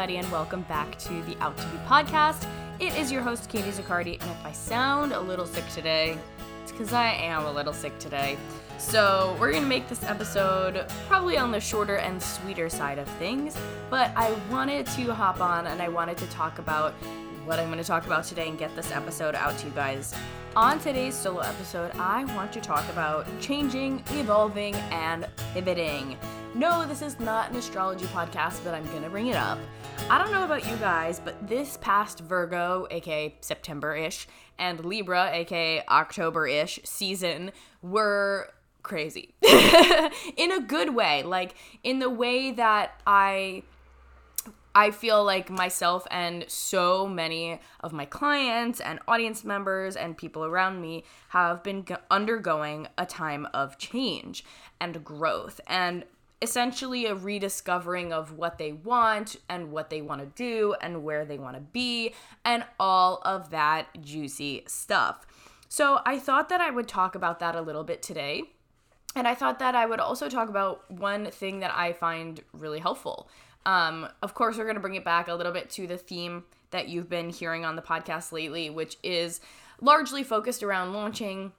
everybody, and welcome back to the Out to Be podcast. It is your host, Katie Zaccardi, and if I sound a little sick today, it's because I am a little sick today. So, we're gonna make this episode probably on the shorter and sweeter side of things, but I wanted to hop on and I wanted to talk about what I'm gonna talk about today and get this episode out to you guys. On today's solo episode, I want to talk about changing, evolving, and pivoting. No, this is not an astrology podcast, but I'm gonna bring it up. I don't know about you guys, but this past Virgo, aka September ish, and Libra, aka October ish season were crazy. in a good way. Like, in the way that I I feel like myself and so many of my clients and audience members and people around me have been undergoing a time of change and growth and essentially a rediscovering of what they want and what they want to do and where they want to be and all of that juicy stuff. So I thought that I would talk about that a little bit today. And I thought that I would also talk about one thing that I find really helpful. Um, of course, we're going to bring it back a little bit to the theme that you've been hearing on the podcast lately, which is largely focused around launching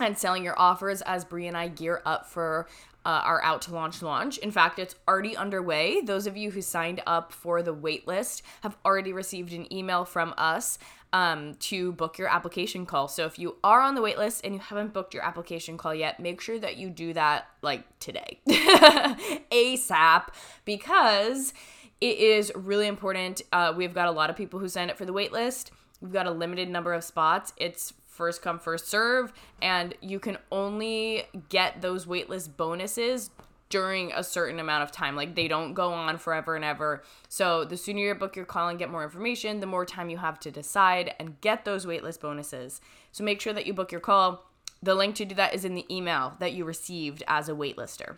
and selling your offers as Brie and I gear up for uh, our out to launch launch. In fact, it's already underway. Those of you who signed up for the waitlist have already received an email from us um, to book your application call. So if you are on the waitlist and you haven't booked your application call yet, make sure that you do that like today, ASAP, because it is really important. Uh, we've got a lot of people who signed up for the waitlist. We've got a limited number of spots. It's first come first serve and you can only get those waitlist bonuses during a certain amount of time. Like they don't go on forever and ever. So the sooner you book your call and get more information the more time you have to decide and get those waitlist bonuses. So make sure that you book your call. The link to do that is in the email that you received as a waitlister.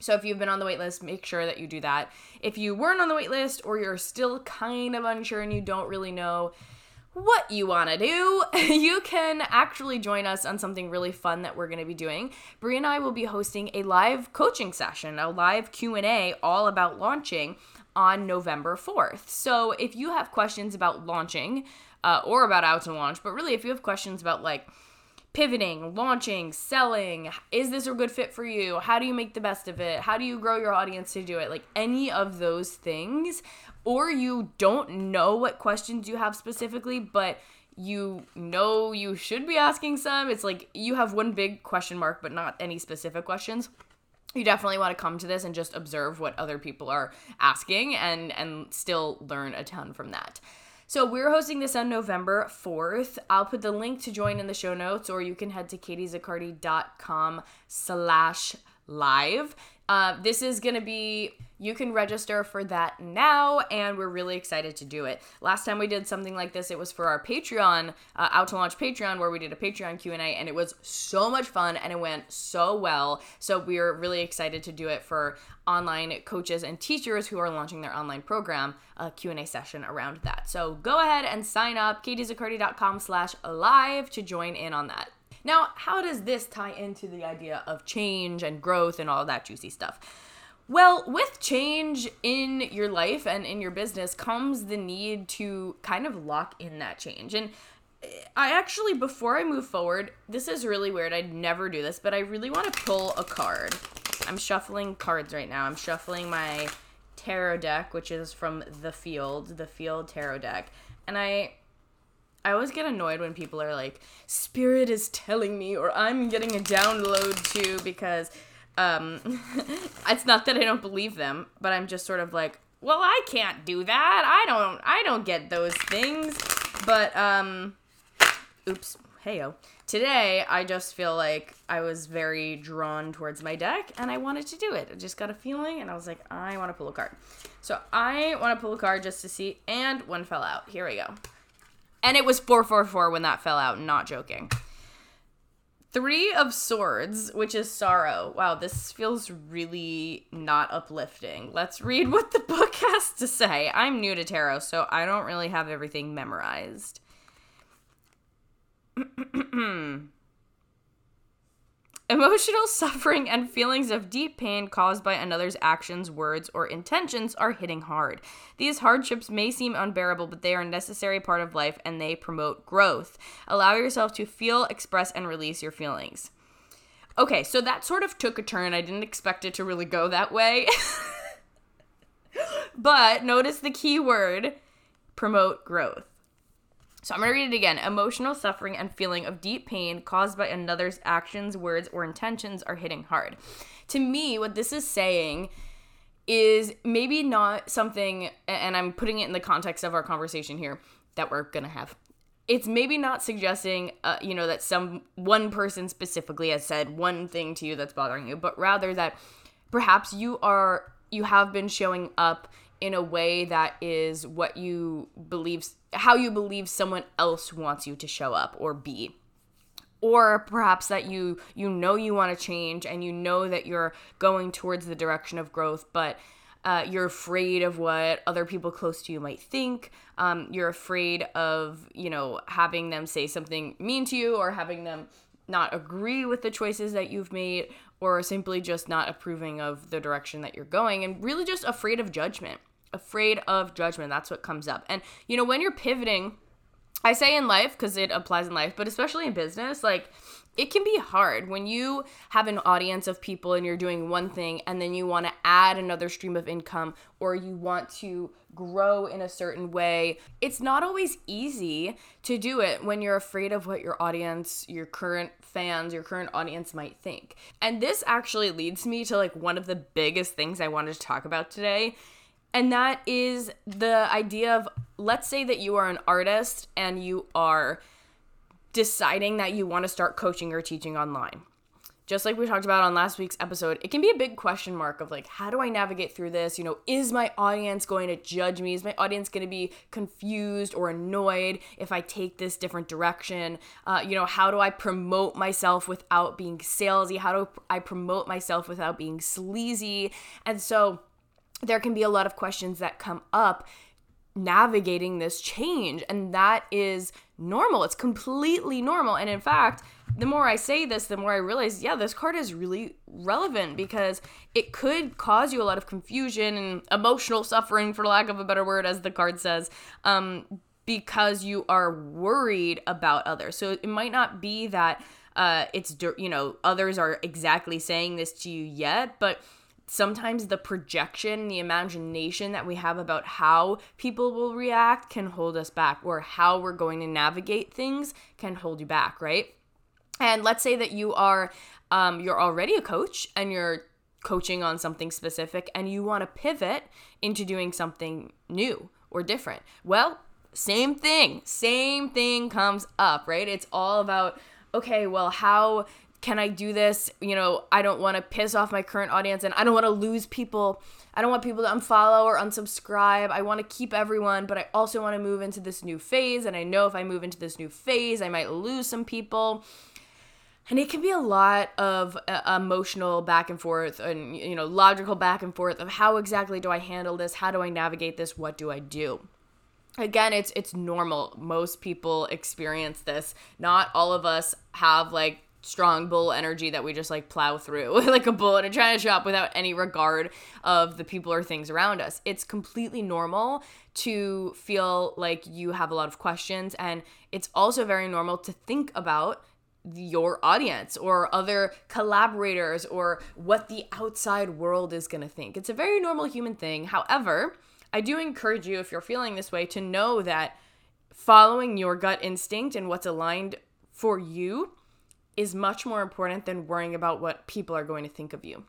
So if you've been on the waitlist, make sure that you do that. If you weren't on the waitlist or you're still kind of unsure and you don't really know what you want to do, you can actually join us on something really fun that we're going to be doing. Brie and I will be hosting a live coaching session, a live Q&A all about launching on November 4th. So if you have questions about launching uh, or about out to launch, but really if you have questions about like pivoting, launching, selling, is this a good fit for you? How do you make the best of it? How do you grow your audience to do it? Like any of those things or you don't know what questions you have specifically, but you know you should be asking some. It's like you have one big question mark, but not any specific questions. You definitely want to come to this and just observe what other people are asking and and still learn a ton from that. So we're hosting this on November 4th. I'll put the link to join in the show notes, or you can head to katiezaccardi.com slash live. Uh, this is going to be, you can register for that now, and we're really excited to do it. Last time we did something like this, it was for our Patreon, uh, out to launch Patreon, where we did a Patreon Q&A, and it was so much fun, and it went so well. So we're really excited to do it for online coaches and teachers who are launching their online program, a Q&A session around that. So go ahead and sign up, katiezaccardi.com slash live to join in on that. Now, how does this tie into the idea of change and growth and all that juicy stuff? Well, with change in your life and in your business comes the need to kind of lock in that change. And eh, I actually, before I move forward, this is really weird. I'd never do this, but I really want to pull a card. I'm shuffling cards right now. I'm shuffling my tarot deck, which is from The Field, The Field Tarot deck. And I I always get annoyed when people are like, Spirit is telling me, or I'm getting a download too, because um, it's not that I don't believe them, but I'm just sort of like, well, I can't do that. I don't, I don't get those things. But, um, oops, heyo. Today, I just feel like I was very drawn towards my deck and I wanted to do it. I just got a feeling and I was like, I want to pull a card. So I want to pull a card just to see, and one fell out. Here we go. And it was 444 when that fell out, not joking. Three of Swords, which is sorrow. Wow, this feels really not uplifting. Let's read what the book has to say. I'm new to tarot, so I don't really have everything memorized. Hmm. Emotional suffering and feelings of deep pain caused by another's actions, words, or intentions are hitting hard. These hardships may seem unbearable, but they are a necessary part of life and they promote growth. Allow yourself to feel, express, and release your feelings. Okay, so that sort of took a turn. I didn't expect it to really go that way. but notice the key word promote growth. So I'm going to read it again. Emotional suffering and feeling of deep pain caused by another's actions, words, or intentions are hitting hard. To me, what this is saying is maybe not something, and I'm putting it in the context of our conversation here that we're going to have. It's maybe not suggesting, uh, you know, that some one person specifically has said one thing to you that's bothering you, but rather that perhaps you are you have been showing up in a way that is what you believe how you believe someone else wants you to show up or be. Or perhaps that you you know you want to change and you know that you're going towards the direction of growth but uh, you're afraid of what other people close to you might think. Um, you're afraid of you know having them say something mean to you or having them not agree with the choices that you've made or simply just not approving of the direction that you're going and really just afraid of judgment afraid of judgment. That's what comes up. And, you know, when you're pivoting, I say in life because it applies in life, but especially in business, like it can be hard when you have an audience of people and you're doing one thing and then you want to add another stream of income or you want to grow in a certain way. It's not always easy to do it when you're afraid of what your audience, your current fans, your current audience might think. And this actually leads me to like one of the biggest things I wanted to talk about today and that is the idea of let's say that you are an artist and you are deciding that you want to start coaching or teaching online. Just like we talked about on last week's episode, it can be a big question mark of like, how do I navigate through this? You know, is my audience going to judge me? Is my audience going to be confused or annoyed if I take this different direction? Uh, you know, how do I promote myself without being salesy? How do I promote myself without being sleazy? And so, there can be a lot of questions that come up navigating this change and that is normal. It's completely normal. And in fact the more i say this the more i realize yeah this card is really relevant because it could cause you a lot of confusion and emotional suffering for lack of a better word as the card says um, because you are worried about others. So it might not be that uh, it's you know others are exactly saying this to you yet but sometimes the projection, the imagination that we have about how people will react can hold us back, or how we're going to navigate things can hold you back, right? And let's say that you are um, you're already a coach and you're coaching on something specific and you want to pivot into doing something new or different. Well, same thing. Same thing comes up, right? It's all about okay, well, how can I do this? You know, I don't want to piss off my current audience and I don't want to lose people. I don't want people to unfollow or unsubscribe. I want to keep everyone, but I also want to move into this new phase. And I know if I move into this new phase, I might lose some people. And it can be a lot of uh, emotional back and forth and, you know, logical back and forth of how exactly do I handle this? How do I navigate this? What do I do? again it's it's normal most people experience this not all of us have like strong bull energy that we just like plow through like a bull in a china shop without any regard of the people or things around us. It's completely normal to feel like you have a lot of questions and it's also very normal to think about your audience or other collaborators or what the outside world is going to think. It's a very normal human thing. However, I do encourage you if you're feeling this way to know that following your gut instinct and what's aligned for you is much more important than worrying about what people are going to think of you.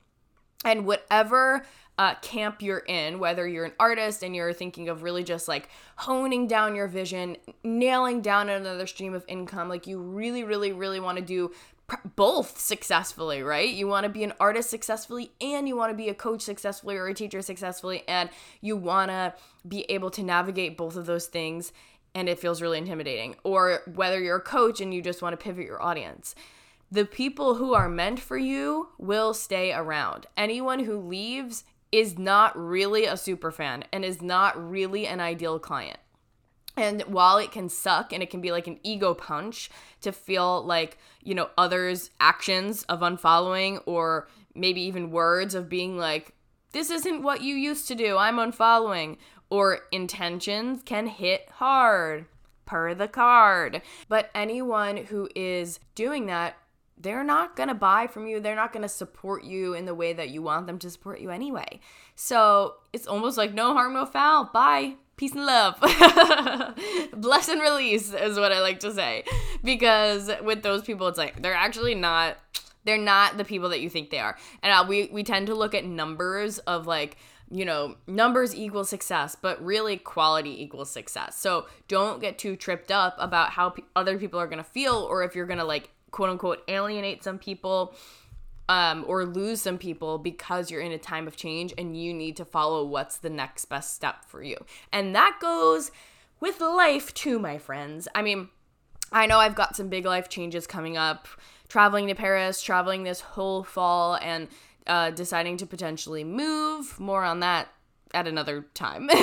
And whatever uh, camp you're in, whether you're an artist and you're thinking of really just like honing down your vision, nailing down another stream of income, like you really, really, really want to do both successfully, right? You want to be an artist successfully and you want to be a coach successfully or a teacher successfully, and you want to be able to navigate both of those things and it feels really intimidating. Or whether you're a coach and you just want to pivot your audience the people who are meant for you will stay around. Anyone who leaves is not really a super fan and is not really an ideal client. And while it can suck and it can be like an ego punch to feel like, you know, others' actions of unfollowing or maybe even words of being like, this isn't what you used to do, I'm unfollowing, or intentions can hit hard per the card. But anyone who is doing that they're not going to buy from you. They're not going to support you in the way that you want them to support you anyway. So it's almost like no harm, no foul. Bye. Peace and love. Bless and release is what I like to say. Because with those people, it's like they're actually not. They're not the people that you think they are. And uh, we, we tend to look at numbers of like, you know, numbers equal success, but really quality equals success. So don't get too tripped up about how p- other people are going to feel or if you're going to like quote unquote alienate some people um, or lose some people because you're in a time of change and you need to follow what's the next best step for you. And that goes with life too, my friends. I mean, I know I've got some big life changes coming up, traveling to Paris, traveling this whole fall, and uh, deciding to potentially move. More on that at another time.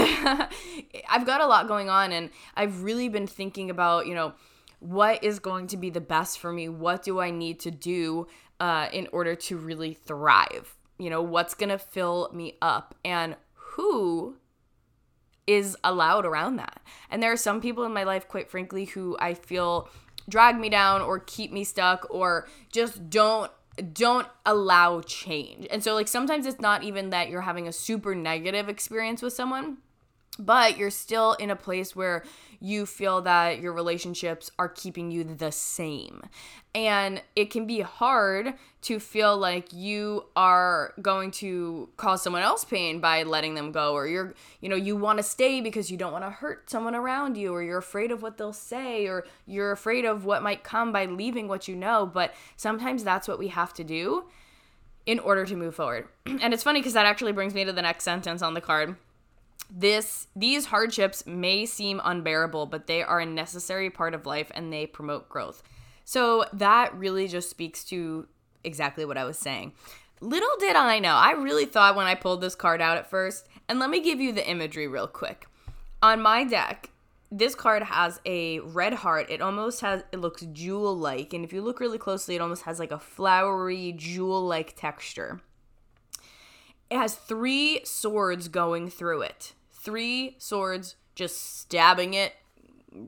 I've got a lot going on, and I've really been thinking about, you know, what is going to be the best for me? What do I need to do uh, in order to really thrive? You know, what's going to fill me up? And who is allowed around that? And there are some people in my life, quite frankly, who I feel drag me down or keep me stuck or just don't don't allow change. And so like sometimes it's not even that you're having a super negative experience with someone but you're still in a place where you feel that your relationships are keeping you the same. And it can be hard to feel like you are going to cause someone else pain by letting them go or you're you know you want to stay because you don't want to hurt someone around you or you're afraid of what they'll say or you're afraid of what might come by leaving what you know, but sometimes that's what we have to do in order to move forward. and it's funny because that actually brings me to the next sentence on the card this these hardships may seem unbearable, but they are a necessary part of life and they promote growth. So that really just speaks to exactly what I was saying. Little did I know, I really thought when I pulled this card out at first, and let me give you the imagery real quick. On my deck, this card has a red heart. It almost has, it looks jewel like. And if you look really closely, it almost has like a flowery jewel like texture. It has three swords going through it. Three swords just stabbing it,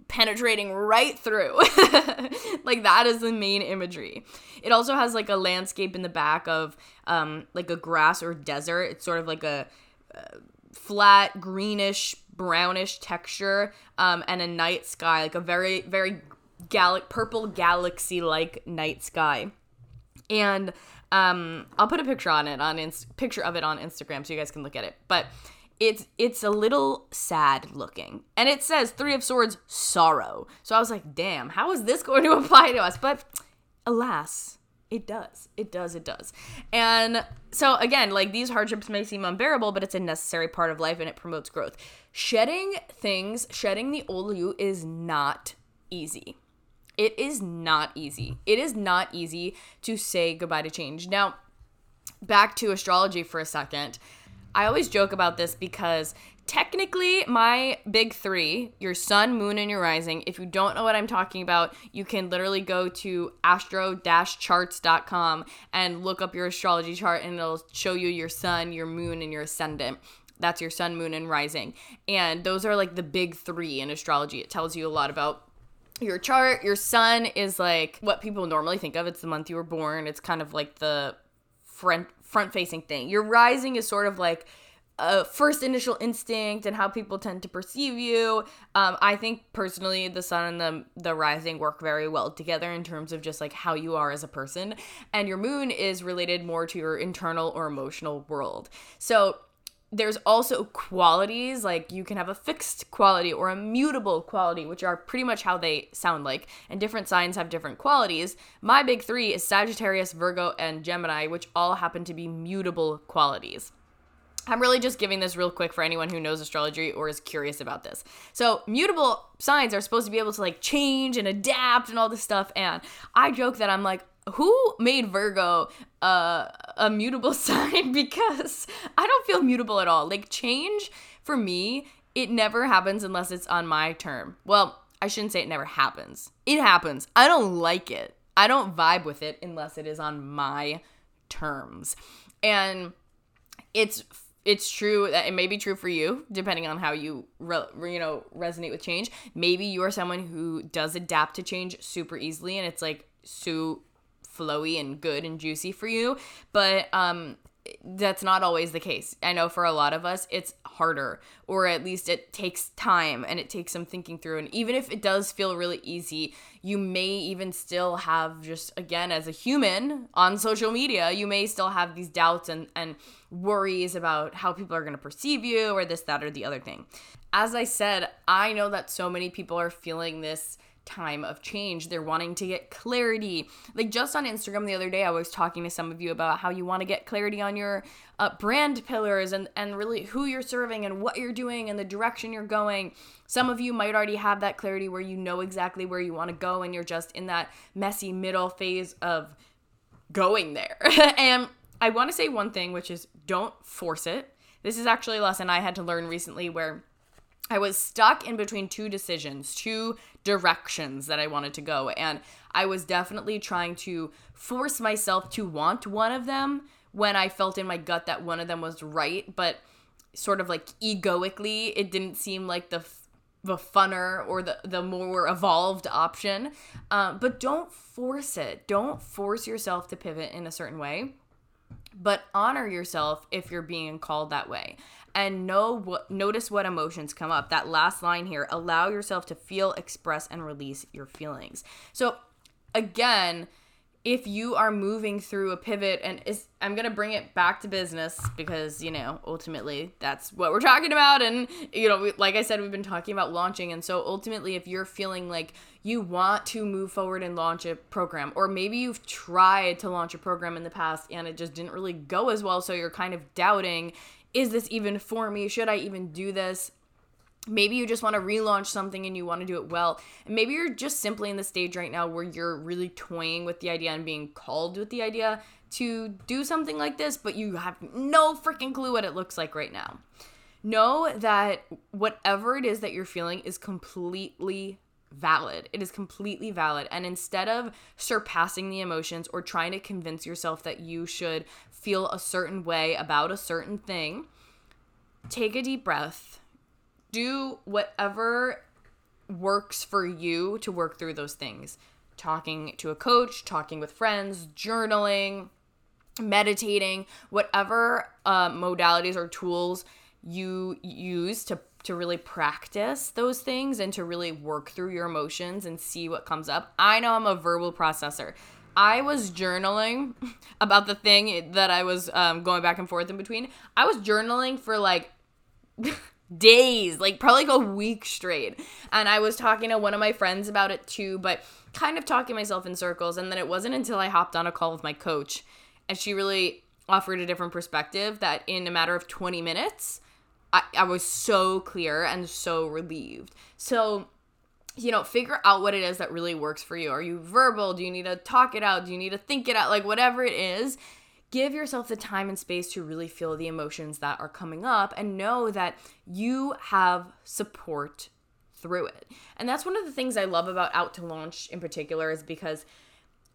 penetrating right through. like that is the main imagery. It also has like a landscape in the back of um like a grass or desert. It's sort of like a uh, flat greenish brownish texture um and a night sky like a very very gal- purple galaxy like night sky. And um, I'll put a picture on it on ins- picture of it on Instagram so you guys can look at it. But it's it's a little sad looking, and it says Three of Swords sorrow. So I was like, damn, how is this going to apply to us? But alas, it does. It does. It does. And so again, like these hardships may seem unbearable, but it's a necessary part of life and it promotes growth. Shedding things, shedding the old you is not easy. It is not easy. It is not easy to say goodbye to change. Now, back to astrology for a second. I always joke about this because technically my big three your sun moon and your rising if you don't know what i'm talking about you can literally go to astro-charts.com and look up your astrology chart and it'll show you your sun your moon and your ascendant that's your sun moon and rising and those are like the big three in astrology it tells you a lot about your chart, your sun is like what people normally think of. It's the month you were born. It's kind of like the front front facing thing. Your rising is sort of like a first initial instinct and how people tend to perceive you. Um, I think personally, the sun and the the rising work very well together in terms of just like how you are as a person. And your moon is related more to your internal or emotional world. So there's also qualities like you can have a fixed quality or a mutable quality which are pretty much how they sound like and different signs have different qualities my big three is sagittarius virgo and gemini which all happen to be mutable qualities I'm really just giving this real quick for anyone who knows astrology or is curious about this. So, mutable signs are supposed to be able to like change and adapt and all this stuff. And I joke that I'm like, who made Virgo uh, a mutable sign? because I don't feel mutable at all. Like change for me it never happens unless it's on my term. Well, I shouldn't say it never happens. It happens. I don't like it. I don't vibe with it unless it is on my terms. And it's it's true that it may be true for you depending on how you re, you know resonate with change maybe you are someone who does adapt to change super easily and it's like so flowy and good and juicy for you but um that's not always the case. I know for a lot of us, it's harder, or at least it takes time and it takes some thinking through. And even if it does feel really easy, you may even still have just, again, as a human on social media, you may still have these doubts and, and worries about how people are going to perceive you or this, that, or the other thing. As I said, I know that so many people are feeling this time of change. They're wanting to get clarity. Like just on Instagram the other day, I was talking to some of you about how you want to get clarity on your uh, brand pillars and, and really who you're serving and what you're doing and the direction you're going. Some of you might already have that clarity where you know exactly where you want to go and you're just in that messy middle phase of going there. and I want to say one thing, which is don't force it. This is actually a lesson I had to learn recently where I was stuck in between two decisions, two directions that I wanted to go. And I was definitely trying to force myself to want one of them when I felt in my gut that one of them was right. But sort of like egoically, it didn't seem like the the funner or the, the more evolved option. Um, but don't force it. Don't force yourself to pivot in a certain way, but honor yourself if you're being called that way and know what notice what emotions come up. That last line here, allow yourself to feel, express and release your feelings. So again, if you are moving through a pivot and is I'm going to bring it back to business because, you know, ultimately that's what we're talking about and you know, like I said we've been talking about launching and so ultimately if you're feeling like you want to move forward and launch a program or maybe you've tried to launch a program in the past and it just didn't really go as well so you're kind of doubting is this even for me? Should I even do this? Maybe you just want to relaunch something and you want to do it well. And maybe you're just simply in the stage right now where you're really toying with the idea and being called with the idea to do something like this, but you have no freaking clue what it looks like right now. Know that whatever it is that you're feeling is completely valid. It is completely valid. And instead of surpassing the emotions or trying to convince yourself that you should feel a certain way about a certain thing, take a deep breath. Do whatever works for you to work through those things. Talking to a coach, talking with friends, journaling, meditating, whatever uh, modalities or tools you use to to really practice those things and to really work through your emotions and see what comes up. I know I'm a verbal processor. I was journaling about the thing that I was um, going back and forth in between. I was journaling for like days, like probably like a week straight. And I was talking to one of my friends about it too, but kind of talking myself in circles. And then it wasn't until I hopped on a call with my coach and she really offered a different perspective that in a matter of 20 minutes, I, I was so clear and so relieved. So, you know, figure out what it is that really works for you. Are you verbal? Do you need to talk it out? Do you need to think it out? Like, whatever it is, give yourself the time and space to really feel the emotions that are coming up and know that you have support through it. And that's one of the things I love about Out to Launch in particular, is because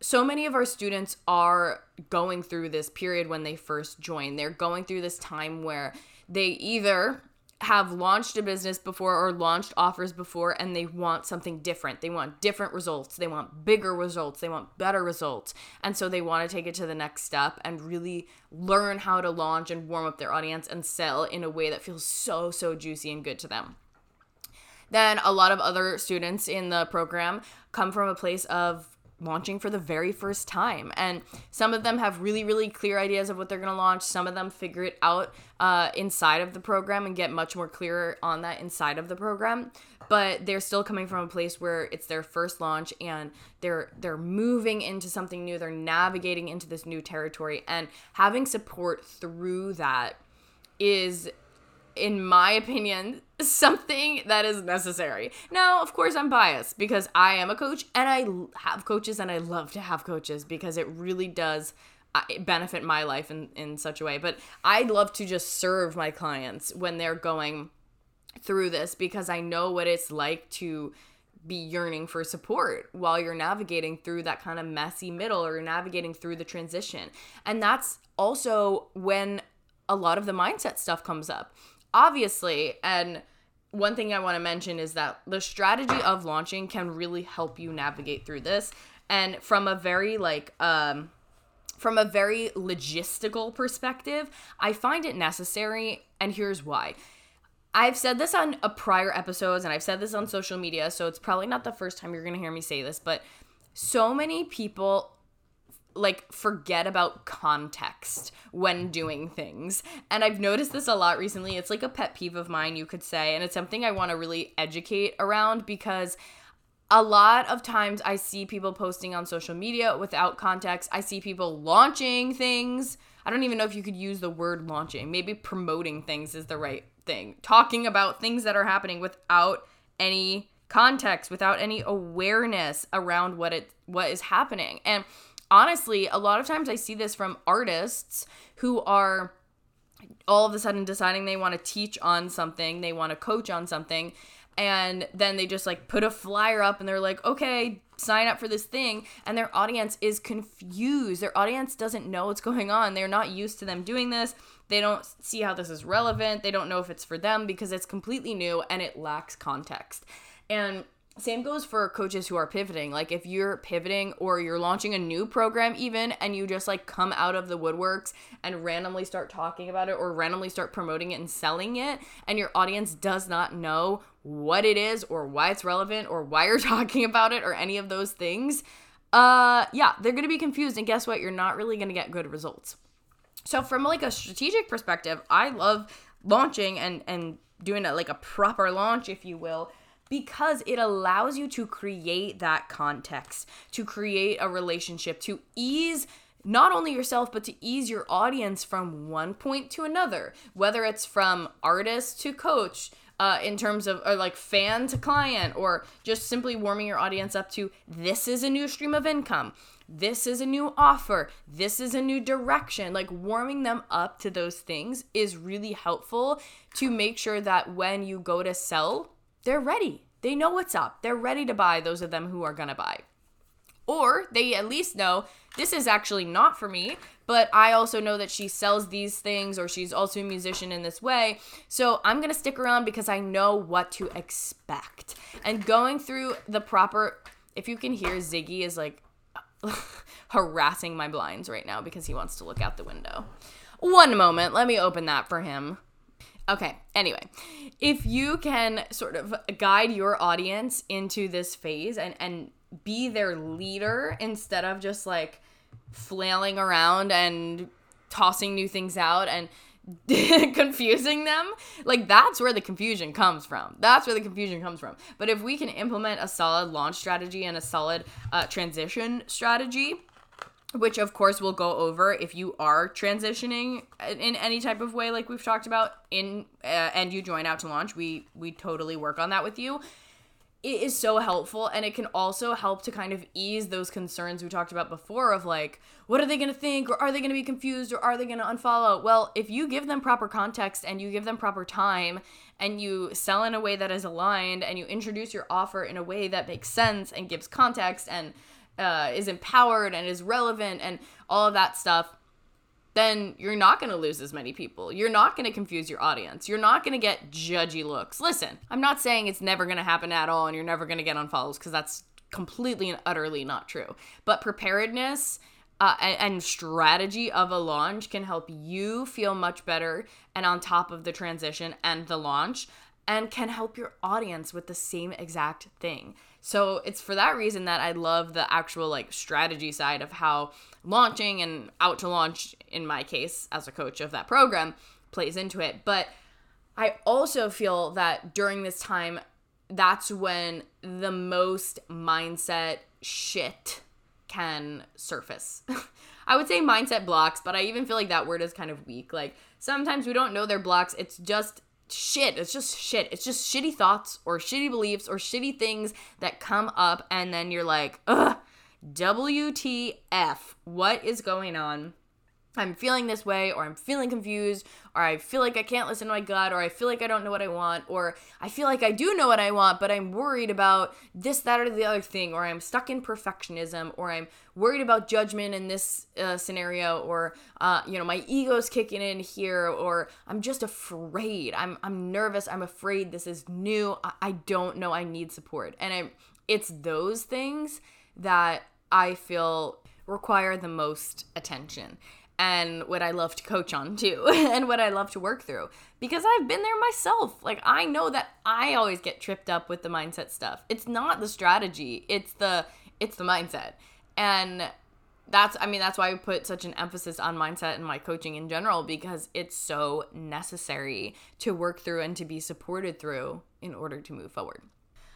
so many of our students are going through this period when they first join. They're going through this time where they either have launched a business before or launched offers before and they want something different. They want different results. They want bigger results. They want better results. And so they want to take it to the next step and really learn how to launch and warm up their audience and sell in a way that feels so, so juicy and good to them. Then a lot of other students in the program come from a place of launching for the very first time. And some of them have really, really clear ideas of what they're going to launch. Some of them figure it out uh, inside of the program and get much more clearer on that inside of the program. But they're still coming from a place where it's their first launch and they're they're moving into something new. They're navigating into this new territory and having support through that is in my opinion, something that is necessary. Now, of course, I'm biased because I am a coach and I have coaches and I love to have coaches because it really does uh, benefit my life in, in such a way. But I love to just serve my clients when they're going through this because I know what it's like to be yearning for support while you're navigating through that kind of messy middle or navigating through the transition. And that's also when a lot of the mindset stuff comes up. Obviously, and one thing I want to mention is that the strategy of launching can really help you navigate through this. And from a very like um from a very logistical perspective, I find it necessary and here's why. I've said this on a prior episodes and I've said this on social media, so it's probably not the first time you're going to hear me say this, but so many people like forget about context when doing things. And I've noticed this a lot recently. It's like a pet peeve of mine, you could say, and it's something I want to really educate around because a lot of times I see people posting on social media without context. I see people launching things. I don't even know if you could use the word launching. Maybe promoting things is the right thing. Talking about things that are happening without any context, without any awareness around what it what is happening. And honestly, a lot of times I see this from artists who are all of a sudden deciding they want to teach on something, they want to coach on something, and then they just like put a flyer up and they're like, okay, sign up for this thing. And their audience is confused. Their audience doesn't know what's going on. They're not used to them doing this. They don't see how this is relevant. They don't know if it's for them because it's completely new and it lacks context. And same goes for coaches who are pivoting. Like if you're pivoting or you're launching a new program even and you just like come out of the woodworks and randomly start talking about it or randomly start promoting it and selling it and your audience does not know what it is or why it's relevant or why you're talking about it or any of those things, uh yeah, they're going to be confused and guess what? You're not really going to get good results. So from like a strategic perspective, I love launching and and doing a, like a proper launch if you will because it allows you to create that context, to create a relationship, to ease not only yourself, but to ease your audience from one point to another, whether it's from artist to coach. Uh, in terms of or like fan to client or just simply warming your audience up to this is a new stream of income this is a new offer this is a new direction like warming them up to those things is really helpful to make sure that when you go to sell they're ready. They know what's up. They're ready to buy, those of them who are going to buy. Or they at least know this is actually not for me, but I also know that she sells these things or she's also a musician in this way. So I'm going to stick around because I know what to expect. And going through the proper, if you can hear, Ziggy is like harassing my blinds right now because he wants to look out the window. One moment, let me open that for him. Okay, anyway, if you can sort of guide your audience into this phase and, and be their leader instead of just like flailing around and tossing new things out and confusing them like that's where the confusion comes from. That's where the confusion comes from. But if we can implement a solid launch strategy and a solid uh, transition strategy which of course we'll go over if you are transitioning in any type of way like we've talked about in uh, and you join out to launch we we totally work on that with you. It is so helpful and it can also help to kind of ease those concerns we talked about before of like what are they going to think or are they going to be confused or are they going to unfollow? Well if you give them proper context and you give them proper time and you sell in a way that is aligned and you introduce your offer in a way that makes sense and gives context and uh, is empowered and is relevant and all of that stuff, then you're not going to lose as many people. You're not going to confuse your audience. You're not going to get judgy looks. Listen, I'm not saying it's never going to happen at all and you're never going to get unfollows because that's completely and utterly not true. But preparedness uh, and, and strategy of a launch can help you feel much better and on top of the transition and the launch and can help your audience with the same exact thing. So it's for that reason that I love the actual like strategy side of how launching and out to launch in my case as a coach of that program plays into it. But I also feel that during this time that's when the most mindset shit can surface. I would say mindset blocks, but I even feel like that word is kind of weak. Like sometimes we don't know they're blocks. It's just shit. It's just shit. It's just shitty thoughts or shitty beliefs or shitty things that come up, and then you're like, ugh, WTF, what is going on? I'm feeling this way, or I'm feeling confused, or I feel like I can't listen to my gut, or I feel like I don't know what I want, or I feel like I do know what I want, but I'm worried about this, that, or the other thing, or I'm stuck in perfectionism, or I'm worried about judgment in this uh, scenario, or uh, you know my ego's kicking in here, or I'm just afraid. I'm I'm nervous. I'm afraid this is new. I, I don't know. I need support, and I, it's those things that I feel require the most attention and what I love to coach on too, and what I love to work through because I've been there myself. Like, I know that I always get tripped up with the mindset stuff. It's not the strategy, it's the it's the mindset. And that's I mean that's why I put such an emphasis on mindset in my coaching in general because it's so necessary to work through and to be supported through in order to move forward.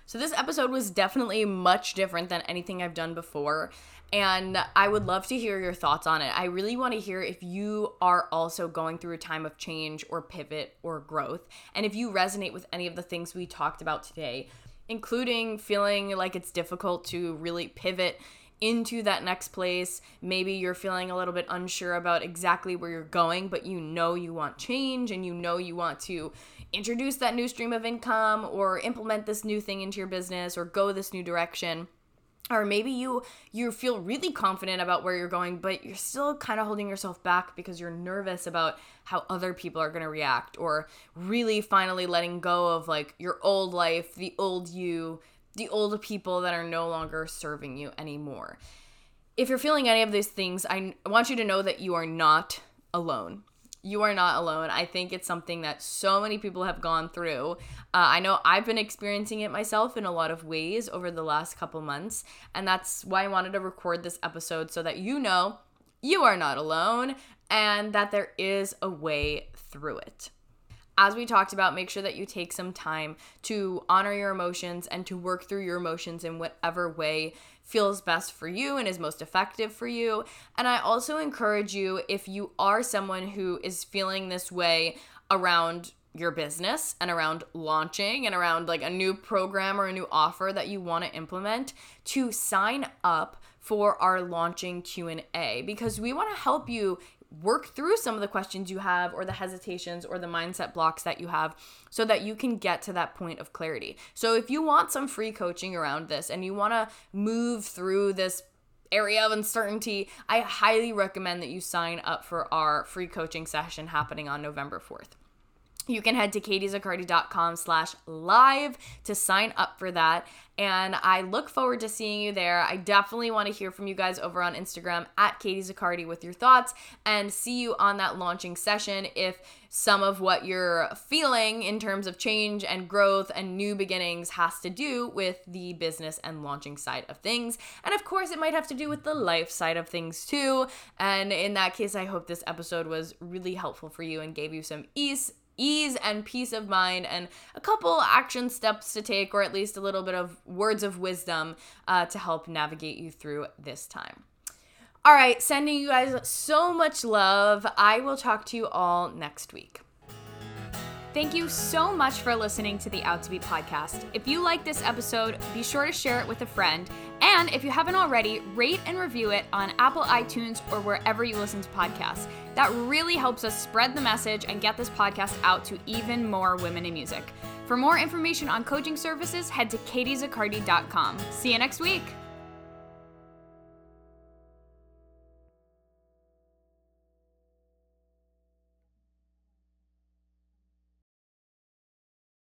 So this episode was definitely much different than anything I've done before and I would love to hear your thoughts on it. I really want to hear if you are also going through a time of change or pivot or growth, and if you resonate with any of the things we talked about today, including feeling like it's difficult to really pivot into that next place. Maybe you're feeling a little bit unsure about exactly where you're going, but you know you want change and you know you want to introduce that new stream of income or implement this new thing into your business or go this new direction or maybe you you feel really confident about where you're going but you're still kind of holding yourself back because you're nervous about how other people are going to react or really finally letting go of like your old life the old you the old people that are no longer serving you anymore. If you're feeling any of these things i want you to know that you are not alone you are not alone. I think it's something that so many people have gone through. Uh, I know I've been experiencing it myself in a lot of ways over the last couple months, and that's why I wanted to record this episode so that you know you are not alone and that there is a way through it as we talked about, make sure that you take some time to honor your emotions and to work through your emotions in whatever way feels best for you and is most effective for you. And I also encourage you, if you are someone who is feeling this way around your business and around launching and around like a new program or a new offer that you want to implement to sign up for our launching Q&A because we want to help you work through some of the questions you have or the hesitations or the mindset blocks that you have so that you can get to that point of clarity. So if you want some free coaching around this and you want to move through this area of uncertainty, I highly recommend that you sign up for our free coaching session happening on November 4th you can head to katiezaccardi.com slash live to sign up for that. And i look forward to seeing you there. I definitely want to hear from you guys over on instagram at katie zaccardi with your thoughts and see you on that launching session if some of what you're feeling in terms of change and growth and new beginnings has to do with the business and launching side of things. And of course it might have to do with the life side of things too. And in that case i hope this episode was really helpful for you and gave you some ease ease and peace of mind and a couple action steps to take, or at least a little bit of words of wisdom uh, to help navigate you through this time. All right, sending you guys so much love. I will talk to you all next week. Thank you so much for listening to the Out to Be podcast. If you like this episode, be sure to share it with a friend. And if you haven't already, rate and review it on Apple iTunes or wherever you listen to podcasts. That really helps us spread the message and get this podcast out to even more women in music. For more information on coaching services, head to katiezaccardi.com. See you next week.